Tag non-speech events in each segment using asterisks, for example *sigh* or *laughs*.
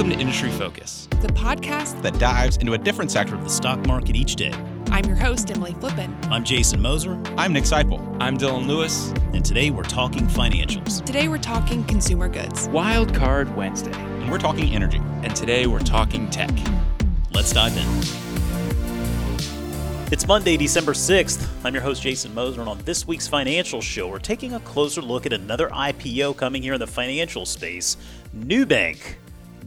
Welcome to Industry Focus, the podcast that dives into a different sector of the stock market each day. I'm your host, Emily Flippen. I'm Jason Moser. I'm Nick Sciple. I'm Dylan Lewis. And today we're talking financials. Today we're talking consumer goods. Wild Card Wednesday. And we're talking energy. And today we're talking tech. Let's dive in. It's Monday, December 6th. I'm your host, Jason Moser, and on this week's financial show, we're taking a closer look at another IPO coming here in the financial space, Nubank.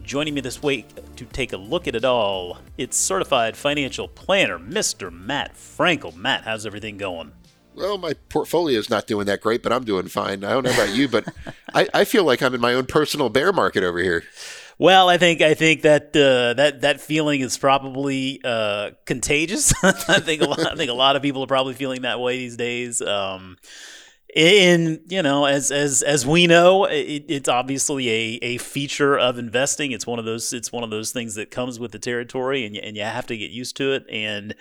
Joining me this week to take a look at it all, it's certified financial planner, Mr. Matt Frankel. Matt, how's everything going? Well, my portfolio is not doing that great, but I'm doing fine. I don't know about you, but *laughs* I, I feel like I'm in my own personal bear market over here. Well, I think I think that uh, that that feeling is probably uh, contagious. *laughs* I think a lot, I think a lot of people are probably feeling that way these days. Um, in you know, as as as we know, it, it's obviously a, a feature of investing. It's one of those it's one of those things that comes with the territory, and you, and you have to get used to it. And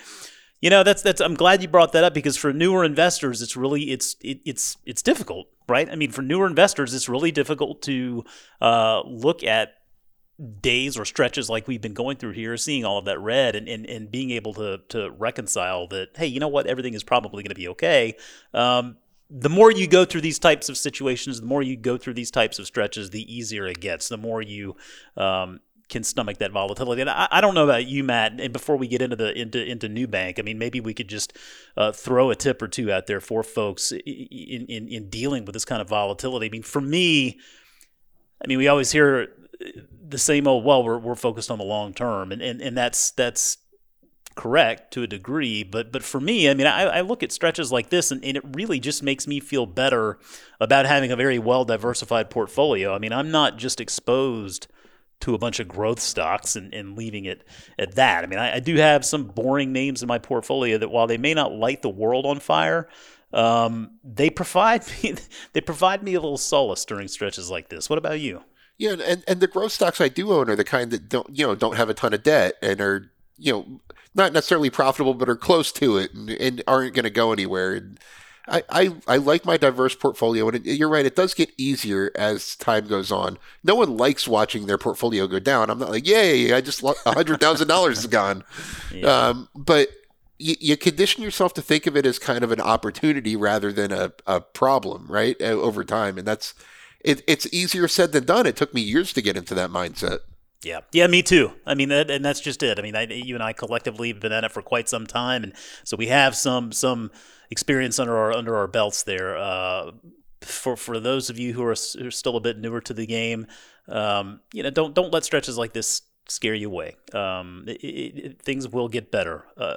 you know, that's that's. I'm glad you brought that up because for newer investors, it's really it's it, it's it's difficult, right? I mean, for newer investors, it's really difficult to uh, look at days or stretches like we've been going through here, seeing all of that red and, and, and being able to, to reconcile that, hey, you know what, everything is probably going to be okay. Um, the more you go through these types of situations, the more you go through these types of stretches, the easier it gets, the more you um, can stomach that volatility. And I, I, don't know about you, Matt. And before we get into the into into Nubank, I mean, maybe we could just uh, throw a tip or two out there for folks in, in in dealing with this kind of volatility. I mean, for me, I mean, we always hear the same old well we're, we're focused on the long term and, and and that's that's correct to a degree but but for me i mean i, I look at stretches like this and, and it really just makes me feel better about having a very well diversified portfolio. I mean i'm not just exposed to a bunch of growth stocks and, and leaving it at that. I mean I, I do have some boring names in my portfolio that while they may not light the world on fire um, they provide *laughs* me they provide me a little solace during stretches like this. What about you? Yeah, and, and the growth stocks I do own are the kind that don't you know don't have a ton of debt and are you know not necessarily profitable but are close to it and, and aren't going to go anywhere. And I, I I like my diverse portfolio, and it, you're right, it does get easier as time goes on. No one likes watching their portfolio go down. I'm not like, yay, I just lost hundred thousand dollars is gone. *laughs* Yeah. Um, but you, you, condition yourself to think of it as kind of an opportunity rather than a, a problem, right? Over time, and that's it, it's easier said than done. It took me years to get into that mindset. Yeah, yeah, me too. I mean, that, and that's just it. I mean, I, you and I collectively have been at it for quite some time, and so we have some some experience under our under our belts there. Uh, for for those of you who are, who are, still a bit newer to the game, um, you know, don't don't let stretches like this scare you away. Um, it, it, things will get better. Uh,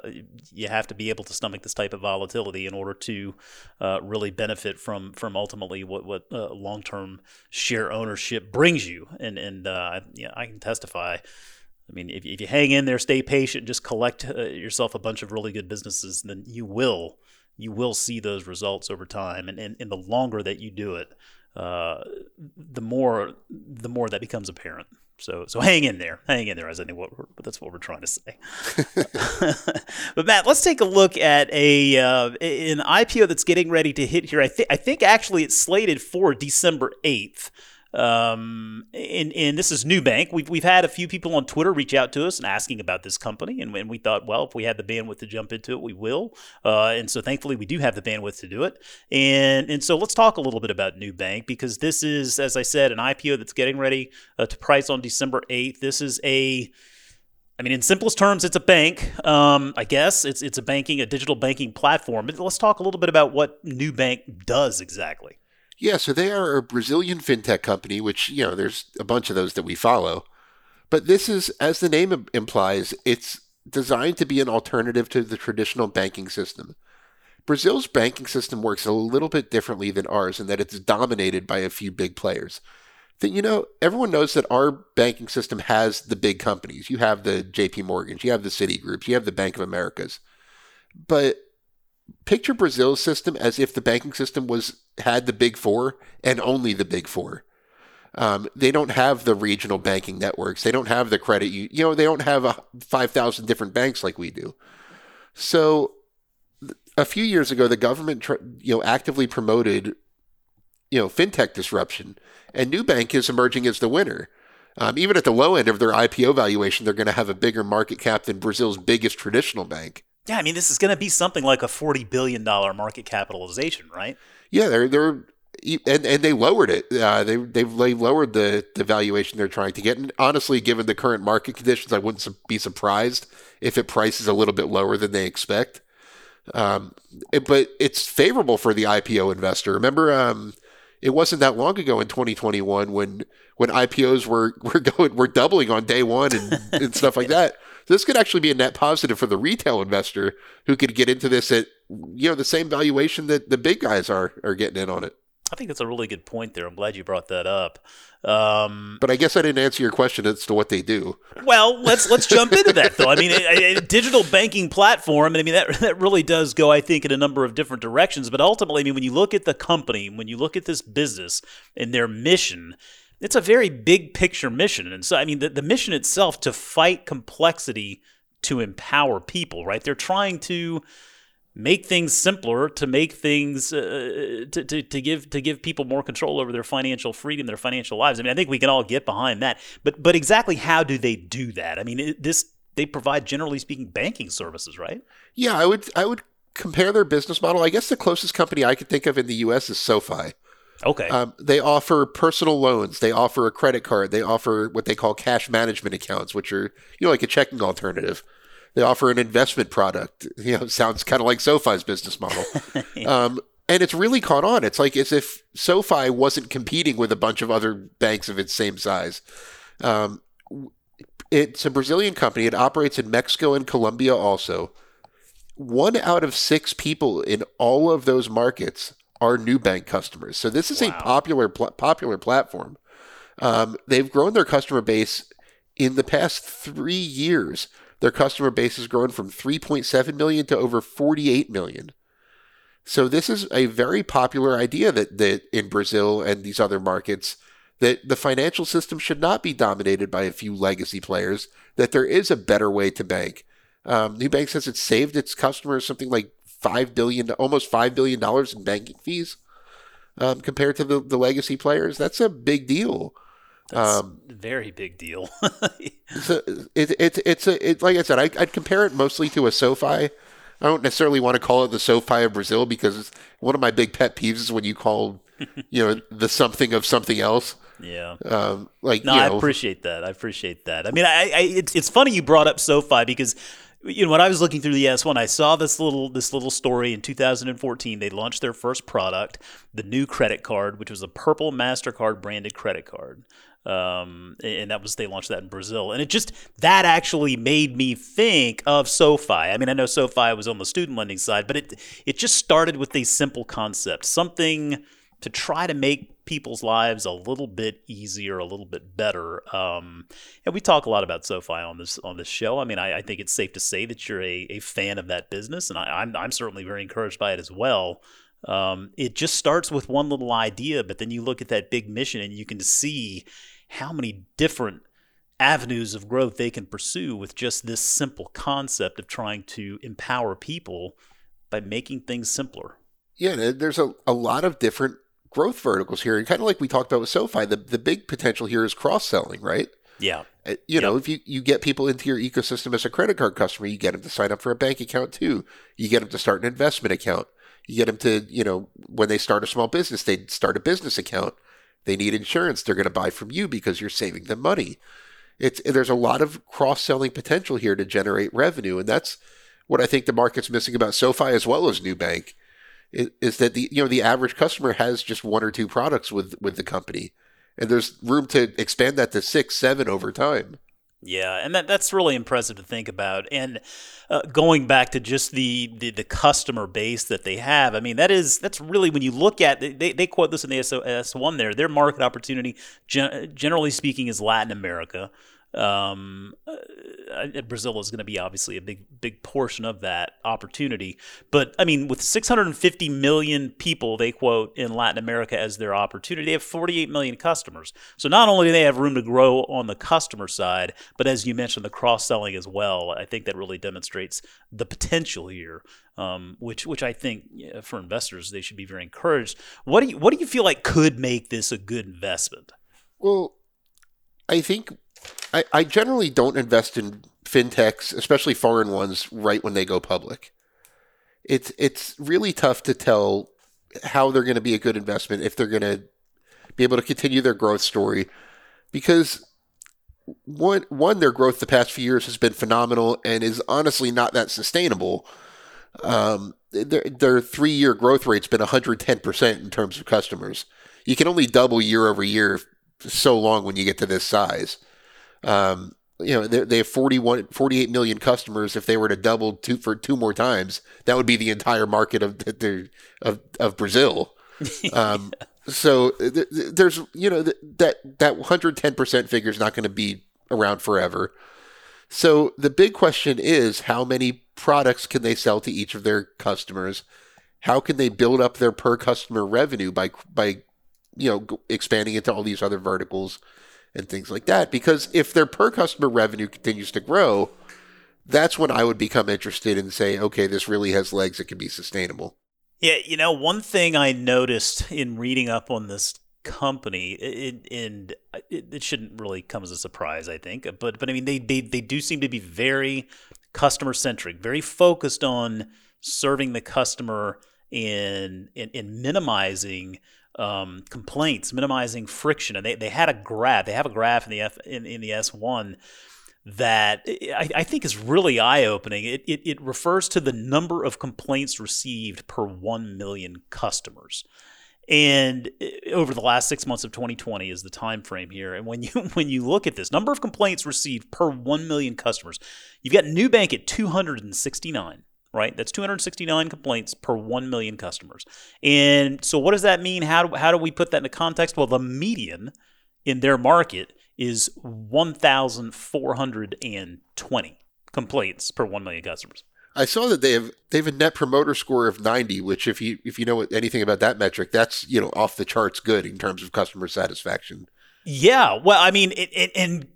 you have to be able to stomach this type of volatility in order to uh, really benefit from from ultimately what what uh, long term share ownership brings you. And and uh, yeah, I can testify. I mean, if, if you hang in there, stay patient, just collect uh, yourself a bunch of really good businesses, then you will you will see those results over time. And and, and the longer that you do it, uh, the more the more that becomes apparent. So so hang in there, hang in there. As I think what that's what we're trying to say. *laughs* but Matt, let's take a look at a uh, an IPO that's getting ready to hit here. I think I think actually it's slated for December eighth. Um, and, and this is Nubank. We've, we've had a few people on Twitter reach out to us and asking about this company. And, and we thought, well, if we had the bandwidth to jump into it, we will. Uh, and so thankfully, we do have the bandwidth to do it. And, and so let's talk a little bit about Nubank because this is, as I said, an IPO that's getting ready uh, to price on December 8th. This is a I mean, in simplest terms, it's a bank. Um, I guess it's it's a banking, a digital banking platform. But let's talk a little bit about what Nubank does exactly. Yeah, so they are a Brazilian fintech company, which, you know, there's a bunch of those that we follow. But this is, as the name implies, it's designed to be an alternative to the traditional banking system. Brazil's banking system works a little bit differently than ours in that it's dominated by a few big players. That you know, everyone knows that our banking system has the big companies. You have the JP Morgans, you have the Citigroups, you have the Bank of Americas. But picture Brazil's system as if the banking system was had the big four and only the big four. Um, they don't have the regional banking networks. They don't have the credit. You, you know, they don't have a, 5,000 different banks like we do. So a few years ago, the government, tr- you know, actively promoted, you know, fintech disruption and Nubank is emerging as the winner. Um, even at the low end of their IPO valuation, they're going to have a bigger market cap than Brazil's biggest traditional bank. Yeah, I mean, this is going to be something like a forty billion dollar market capitalization, right? Yeah, they're they're and, and they lowered it. Uh, they they've they lowered the the valuation they're trying to get. And honestly, given the current market conditions, I wouldn't be surprised if it prices a little bit lower than they expect. Um, it- but it's favorable for the IPO investor. Remember, um, it wasn't that long ago in 2021 when when IPOs were *laughs* were going were doubling on day one and, and stuff like that. This could actually be a net positive for the retail investor who could get into this at you know the same valuation that the big guys are are getting in on it. I think that's a really good point there. I'm glad you brought that up. Um, But I guess I didn't answer your question as to what they do. well, let's let's jump into that though. I mean, a, a digital banking platform, and I mean that that really does go, I think, in a number of different directions. But ultimately, I mean, when you look at the company, when you look at this business and their mission, it's a very big picture mission. And so, I mean, the, the mission itself to fight complexity to empower people, right? They're trying to make things simpler to make things uh, to, to, to give to give people more control over their financial freedom their financial lives i mean i think we can all get behind that but but exactly how do they do that i mean this they provide generally speaking banking services right Yeah, I would I would compare their business model. I guess the closest company I could think of in the U.S. is SoFi. Okay Um, they offer personal loans. They offer a credit card. They offer what they call cash management accounts, which are you know like a checking alternative. They offer an investment product. *laughs* You know, sounds kind of like SoFi's business model. *laughs* um, and it's really caught on. It's like as if SoFi wasn't competing with a bunch of other banks of its same size. Um, it's a Brazilian company. It operates in Mexico and Colombia also. One out of six people in all of those markets are Nubank customers. So this is a popular pl- popular platform. Um, they've grown their customer base in the past three years. Their customer base has grown from 3.7 million to over 48 million. So this is a very popular idea that, that in Brazil and these other markets that the financial system should not be dominated by a few legacy players, that there is a better way to bank. Um, Nubank says it saved its customers something like five billion, almost five billion dollars in banking fees um, compared to the, the legacy players. That's a big deal. that's um, very big deal *laughs* So it, it, it's a, it, like I said, I, I'd compare it mostly to a SoFi. I don't necessarily want to call it the SoFi of Brazil because one of my big pet peeves is when you call, you know, *laughs* the something of something else. yeah Um, like No, you I appreciate that. I appreciate that. I mean, I, I it's it's funny you brought up SoFi because you know when I was looking through the S1, I saw this little this little story in 2014. They launched their first product, the new credit card, which was a purple Mastercard branded credit card. Um, and that was they launched that in Brazil, and it just that actually made me think of SoFi. I mean, I know SoFi was on the student lending side, but it it just started with a simple concept, something to try to make people's lives a little bit easier, a little bit better. Um, and we talk a lot about SoFi on this on this show. I mean, I, I think it's safe to say that you're a, a fan of that business, and I, I'm I'm certainly very encouraged by it as well. Um, it just starts with one little idea, but then you look at that big mission, and you can see how many different avenues of growth they can pursue with just this simple concept of trying to empower people by making things simpler. yeah, there's a, a lot of different growth verticals here. And kind of like we talked about with SoFi, the, the big potential here is cross selling, right? Yeah. Uh, You know, if you, you get people into your ecosystem as a credit card customer, you get them to sign up for a bank account too. You get them to start an investment account. You get them to, you know, when they start a small business, they start a business account. They need insurance. They're going to buy from you because you're saving them money. It's there's a lot of cross selling potential here to generate revenue, and that's what I think the market's missing about SoFi as well as Nubank. Is, is that the you know the average customer has just one or two products with with the company, and there's room to expand that to six, seven over time. Yeah, and that that's really impressive to think about. And uh, going back to just the, the the customer base that they have, I mean, that is that's really when you look at they they quote this in the S one there. Their market opportunity, gen- generally speaking, is Latin America. Um, uh, Brazil is going to be obviously a big big portion of that opportunity. But I mean, with 650 million people, they quote in Latin America as their opportunity, they have 48 million customers. So not only do they have room to grow on the customer side, but as you mentioned, the cross selling as well. I think that really demonstrates the potential here. Um, which, which I think yeah, for investors they should be very encouraged. What do you, what do you feel like could make this a good investment? Well, I think I, I generally don't invest in fintechs, especially foreign ones, right when they go public. It's it's really tough to tell how they're going to be a good investment if they're going to be able to continue their growth story because one one their growth the past few years has been phenomenal and is honestly not that sustainable. Um, their their three year growth rate's been 110 percent in terms of customers. You can only double year over year so long when you get to this size. Um, you know, they have 41, 48 million customers. If they were to double two for two more times, that would be the entire market of the, of of Brazil. *laughs* Um, so th- th- there's you know th- that that 110 percent figure is not going to be around forever. So the big question is how many products can they sell to each of their customers? How can they build up their per customer revenue by by you know expanding into all these other verticals and things like that? Because if their per customer revenue continues to grow, that's when I would become interested and say, okay, this really has legs; it can be sustainable. Yeah, you know, one thing I noticed in reading up on this company, it, and it, it, shouldn't really come as a surprise, I think, but but I mean, they they they do seem to be very customer centric, very focused on serving the customer and in, in, minimizing um, complaints, minimizing friction, and they, they had a graph. They have a graph in the F in, in the S one that I, I, think is really eye opening. It, it, it, refers to the number of complaints received per 1 million customers. And eh, over the last six months of 2020 is the time frame here. And when you *laughs* when you look at this number of complaints received per 1 million customers, you've got Nubank at 269 right? That's 269 complaints per 1 million customers. And so what does that mean? How do, how do we put that into context? Well, the median in their market is 1,420 complaints per 1 million customers. I saw that they have they have a net promoter score of 90, which if you if you know anything about that metric, that's you know off the charts good in terms of customer satisfaction. Yeah, well, I mean, it, it, and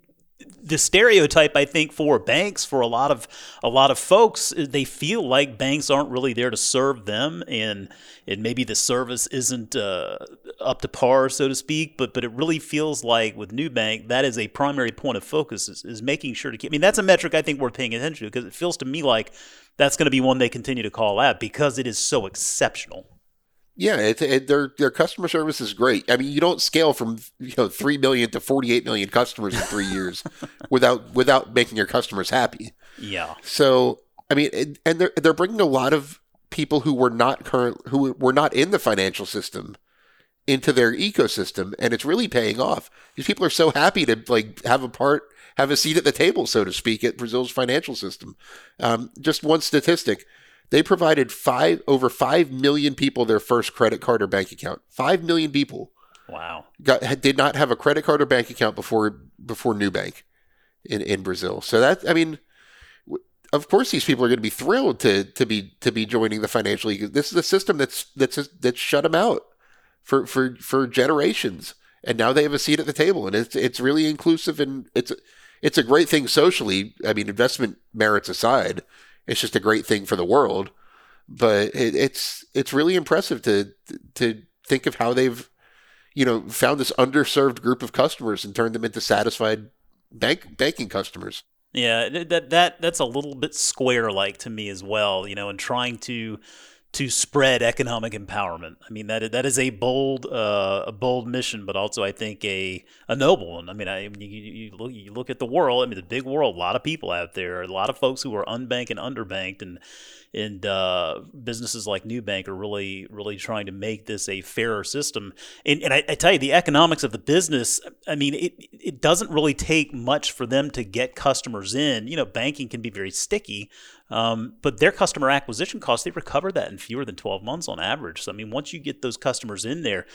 the stereotype I think for banks for a lot of a lot of folks they feel like banks aren't really there to serve them and and maybe the service isn't uh, up to par so to speak but but it really feels like with Nubank that is a primary point of focus is, is making sure to keep I mean that's a metric I think we're paying attention to because it feels to me like that's going to be one they continue to call out because it is so exceptional yeah, it, it, their their customer service is great. I mean, you don't scale from you know three million to forty eight million customers in three years *laughs* without without making your customers happy. Yeah. So I mean, and they're they're bringing a lot of people who were not current who were not in the financial system into their ecosystem, and it's really paying off. These people are so happy to like have a part, have a seat at the table, so to speak, at Brazil's financial system. Um, just one statistic they provided five over five million people their first credit card or bank account. Five million people. Wow. Got did not have a credit card or bank account before before Nubank in in Brazil. So that I mean, of course these people are going to be thrilled to to be to be joining the financial league. This is a system that's that's that's shut them out for for for generations, and now they have a seat at the table, and it's it's really inclusive and it's it's a great thing socially. I mean, investment merits aside, it's just a great thing for the world. But it, it's it's really impressive to to think of how they've you know found this underserved group of customers and turned them into satisfied bank banking customers. Yeah, that that that's a little bit square like to me as well, you know, and trying to to spread economic empowerment. I mean that that is a bold uh, a bold mission, but also I think a a noble one. I mean, I you, you look you look at the world. I mean, the big world. A lot of people out there. A lot of folks who are unbanked and underbanked, and and uh, businesses like Nubank are really really trying to make this a fairer system. And, and I, I, tell you, the economics of the business. I mean, it it doesn't really take much for them to get customers in. You know, banking can be very sticky, um, but their customer acquisition costs they recover that in fewer than twelve months on average. So I mean, once you get those customers in there,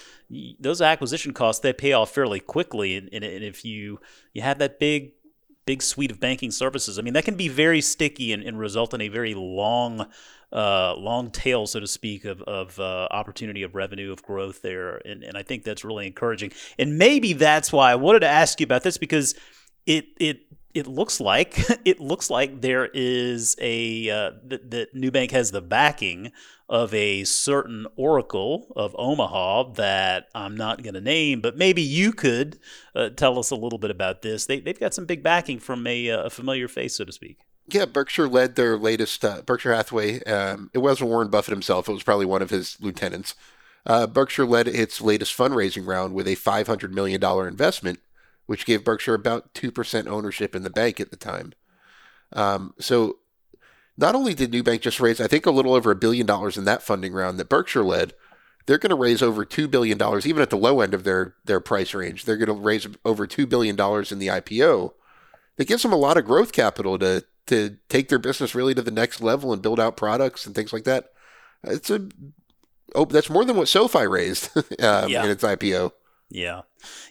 those acquisition costs they pay off fairly quickly. And, and if you you have that big big suite of banking services. I mean, that can be very sticky and, and result in a very long, uh, long tail, so to speak, of, of uh, opportunity of revenue of growth there. And, and I think that's really encouraging. And maybe that's why I wanted to ask you about this because it it it looks like *laughs* it looks like there is a uh, that, that Nubank has the backing of a certain oracle of Omaha that I'm not going to name, but maybe you could uh, tell us a little bit about this. They, they've got some big backing from a, uh, a familiar face, so to speak. Yeah, Berkshire led their latest uh, Berkshire Hathaway. Um, it wasn't Warren Buffett himself; it was probably one of his lieutenants. Uh, Berkshire led its latest fundraising round with a $500 million investment, which gave Berkshire about 2% ownership in the bank at the time. Um, so not only did Nubank just raise, I think, a little over a billion dollars in that funding round that Berkshire led, they're going to raise over $2 billion, even at the low end of their, their price range. They're going to raise over $2 billion in the IPO. That gives them a lot of growth capital to, to take their business really to the next level and build out products and things like that. It's a oh, that's more than what SoFi raised *laughs* um, Yeah. in its IPO. Yeah,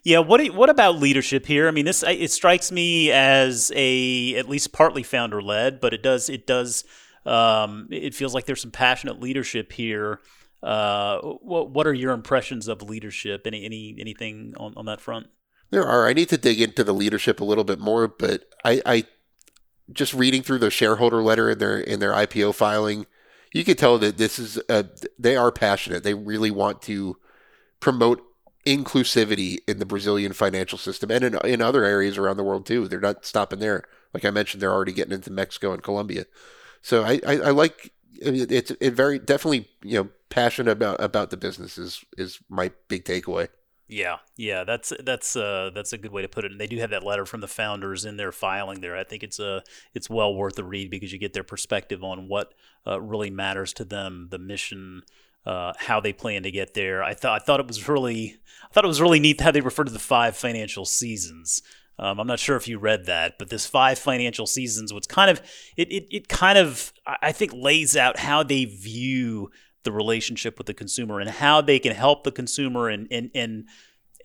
yeah. What what about leadership here? I mean, this it strikes me as a at least partly founder led, but it does it does um, it feels like there's some passionate leadership here. Uh, what what are your impressions of leadership? Any any anything on, on that front? There are. I need to dig into the leadership a little bit more, but I, I just reading through the shareholder letter in their in their IPO filing, you could tell that this is a, they are passionate. They really want to promote inclusivity in the Brazilian financial system and in, in other areas around the world too. They're not stopping there. Like I mentioned, they're already getting into Mexico and Colombia. So I, I, I like it's it very definitely you know passionate about about the business is is my big takeaway. Yeah, yeah, that's that's uh, that's a good way to put it. And they do have that letter from the founders in their filing there. I think it's a it's well worth the read because you get their perspective on what uh, really matters to them, the mission, uh, how they plan to get there. I thought I thought it was really I thought it was really neat how they refer to the five financial seasons. Um, I'm not sure if you read that, but this five financial seasons, what's kind of it, it, it kind of I think lays out how they view the relationship with the consumer and how they can help the consumer and and and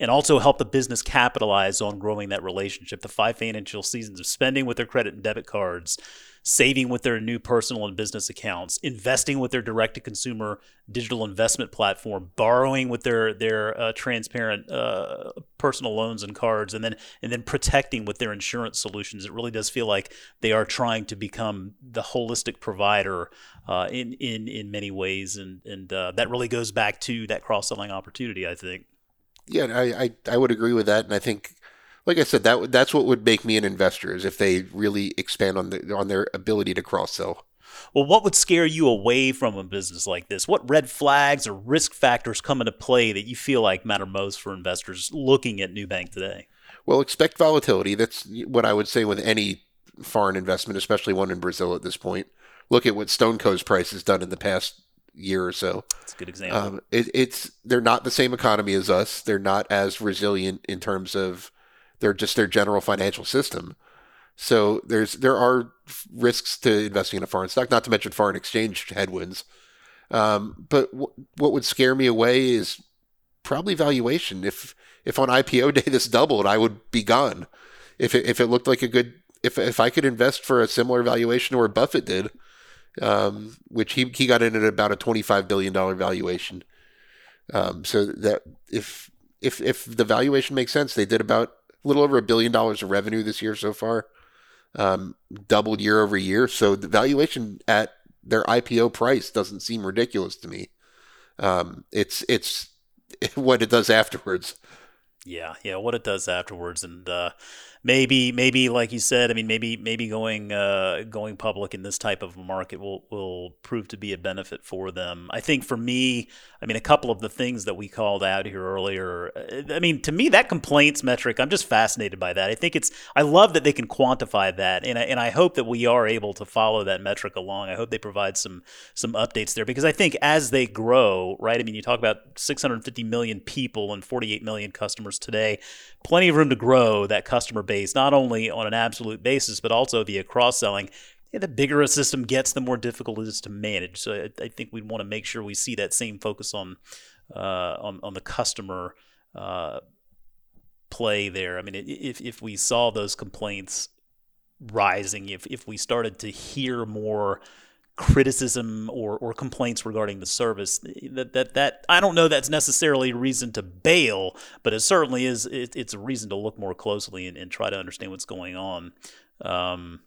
and also help the business capitalize on growing that relationship. The five financial seasons of spending with their credit and debit cards, saving with their new personal and business accounts, investing with their direct to consumer digital investment platform, borrowing with their their uh, transparent uh, personal loans and cards, and then and then protecting with their insurance solutions. It really does feel like they are trying to become the holistic provider uh, in in in many ways, and and uh, that really goes back to that cross selling opportunity. I think. Yeah, I, I I would agree with that, and I think, like I said, that that's what would make me an investor is if they really expand on the on their ability to cross sell. Well, what would scare you away from a business like this? What red flags or risk factors come into play that you feel like matter most for investors looking at Nubank today? Well, expect volatility. That's what I would say with any foreign investment, especially one in Brazil at this point. Look at what StoneCo's price has done in the past year or so. That's a good example. Um, it, it's they're not the same economy as us. They're not as resilient in terms of their just their general financial system. So there's there are risks to investing in a foreign stock, not to mention foreign exchange headwinds. Um, but w- what would scare me away is probably valuation. If if on IPO *laughs* day this doubled, I would be gone. If it, if it looked like a good if if I could invest for a similar valuation to where Buffett did, um, which he he got in at about a twenty five billion dollar valuation. Um, so that if if if the valuation makes sense, they did about a little over a billion dollars of revenue this year so far, um, doubled year over year. So the valuation at their IPO price doesn't seem ridiculous to me. Um, it's it's *laughs* what it does afterwards. Yeah, yeah, what it does afterwards, and uh, maybe, maybe like you said, I mean, maybe, maybe going uh, going public in this type of market will will prove to be a benefit for them. I think for me, I mean, a couple of the things that we called out here earlier. uh, I mean, to me, that complaints metric, I'm just fascinated by that. I think it's, I love that they can quantify that, and I, and I hope that we are able to follow that metric along. I hope they provide some some updates there because I think as they grow, right? I mean, you talk about 650 million people and 48 million customers today. Plenty of room to grow that customer base, not only on an absolute basis, but also via cross selling. Yeah, the bigger a system gets, the more difficult it is to manage. So I, I think we want to make sure we see that same focus on uh, on, on the customer uh, play there. I mean, if if we saw those complaints rising, if if we started to hear more criticism or, or complaints regarding the service that, that that I don't know that's necessarily a reason to bail, but it certainly is it, it's a reason to look more closely and, and try to understand what's going on. Um,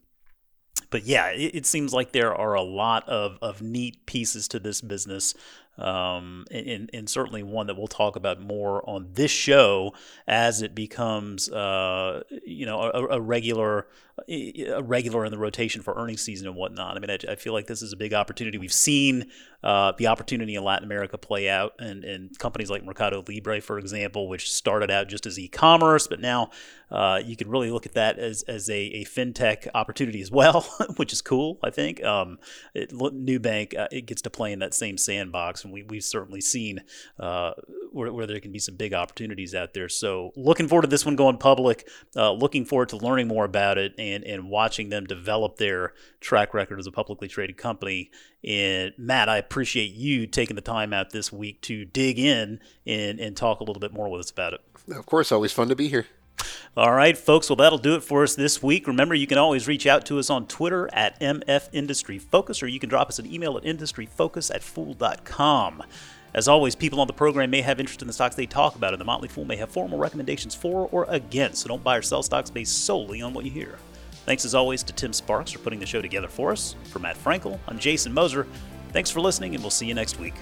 but yeah, it, it, seems like there are a lot of, of neat pieces to this business um, and, and, certainly one that we'll talk about more on this show as it becomes, uh, you know, a, a, regular, a regular in the rotation for earnings season and whatnot. I mean, I, I feel like this is a big opportunity. We've seen uh, the opportunity in Latin America play out, and, and companies like Mercado Libre, for example, which started out just as e-commerce, but now uh, you can really look at that as, as a, a fintech opportunity as well, *laughs* which is cool. I think um, it, uh, it gets to play in that same sandbox and we, we've certainly seen uh, where, where, there can be some big opportunities out there. So looking forward to this one going public. Uh, looking forward to learning more about it and and watching them develop their track record as a publicly traded company. And Matt, I appreciate you taking the time out this week to dig in and and talk a little bit more with us about it. Of course, always fun to be here. All right, folks. Well, that'll do it for us this week. Remember, you can always reach out to us on Twitter at MF Industry Focus, or you can drop us an email at industryfocus at fool.com. As always, people on the program may have interest in the stocks they talk about, and the Motley Fool may have formal recommendations for or against, so don't buy or sell stocks based solely on what you hear. Thanks as always to Tim Sparks for putting the show together for us. For Matt Frankel, I'm Jason Moser. Thanks for listening, and we'll see you next week.